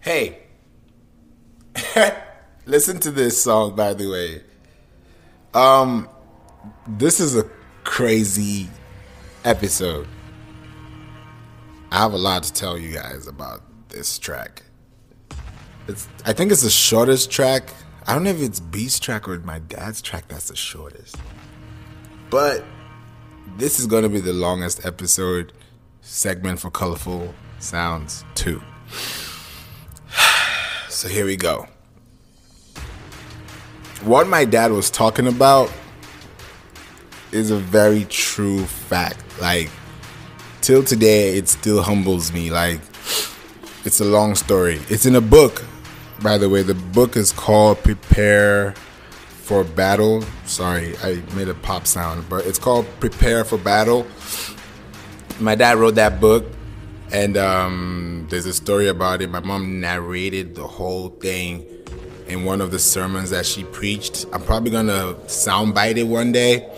Hey, listen to this song, by the way. Um, this is a crazy episode. I have a lot to tell you guys about this track. It's, I think it's the shortest track. I don't know if it's Beast's track or my dad's track that's the shortest. But this is going to be the longest episode segment for Colorful Sounds 2. So here we go. What my dad was talking about is a very true fact. Like, till today, it still humbles me. Like, it's a long story. It's in a book, by the way. The book is called Prepare for Battle. Sorry, I made a pop sound, but it's called Prepare for Battle. My dad wrote that book and um, there's a story about it. My mom narrated the whole thing in one of the sermons that she preached. I'm probably gonna soundbite it one day,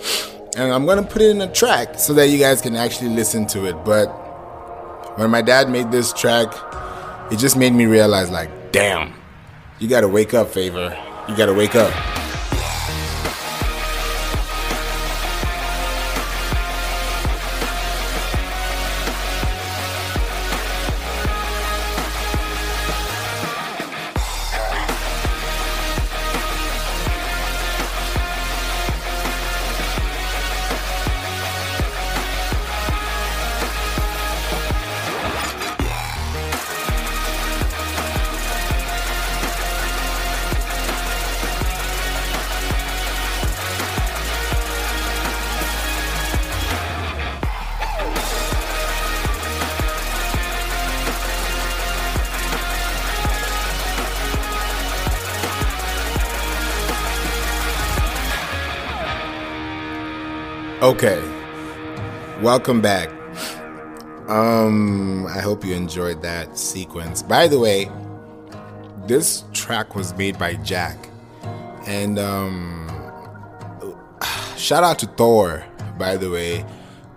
and I'm gonna put it in a track so that you guys can actually listen to it. But when my dad made this track, it just made me realize, like, damn, you gotta wake up, favor. You gotta wake up. Okay. Welcome back. Um, I hope you enjoyed that sequence. By the way, this track was made by Jack. And um shout out to Thor, by the way.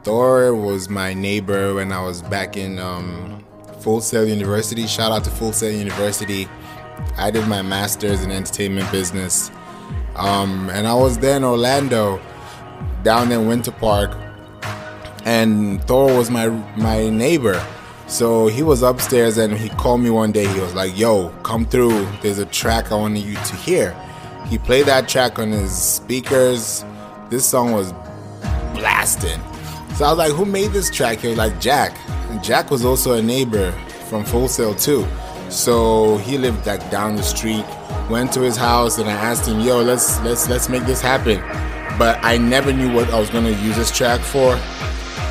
Thor was my neighbor when I was back in um Full Sail University. Shout out to Full Sail University. I did my master's in entertainment business. Um, and I was there in Orlando down in Winter Park, and Thor was my my neighbor. So he was upstairs and he called me one day. He was like, "Yo, come through. There's a track I want you to hear." He played that track on his speakers. This song was blasting. So I was like, "Who made this track?" He was like, "Jack." And Jack was also a neighbor from Full Sail too. So he lived like down the street. Went to his house and I asked him, "Yo, let's let's let's make this happen." but I never knew what I was gonna use this track for.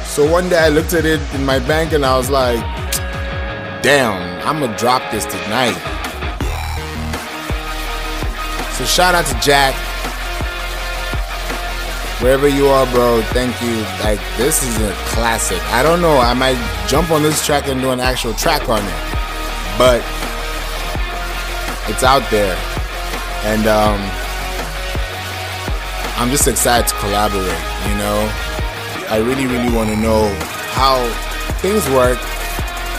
So one day I looked at it in my bank and I was like, damn, I'm gonna drop this tonight. So shout out to Jack. Wherever you are, bro, thank you. Like, this is a classic. I don't know, I might jump on this track and do an actual track on it. But it's out there. And um I'm just excited to collaborate, you know. I really, really want to know how things work,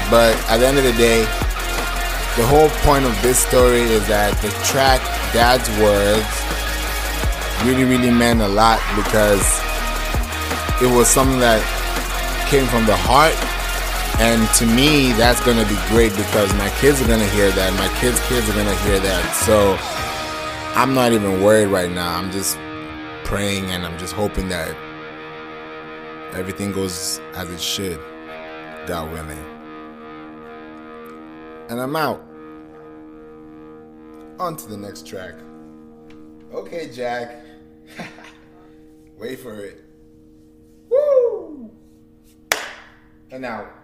but at the end of the day, the whole point of this story is that the track Dad's Words really, really meant a lot because it was something that came from the heart. And to me, that's gonna be great because my kids are gonna hear that. My kids' kids are gonna hear that. So I'm not even worried right now. I'm just praying and I'm just hoping that everything goes as it should, God willing. And I'm out. On to the next track. Okay, Jack. Wait for it. Woo! And out.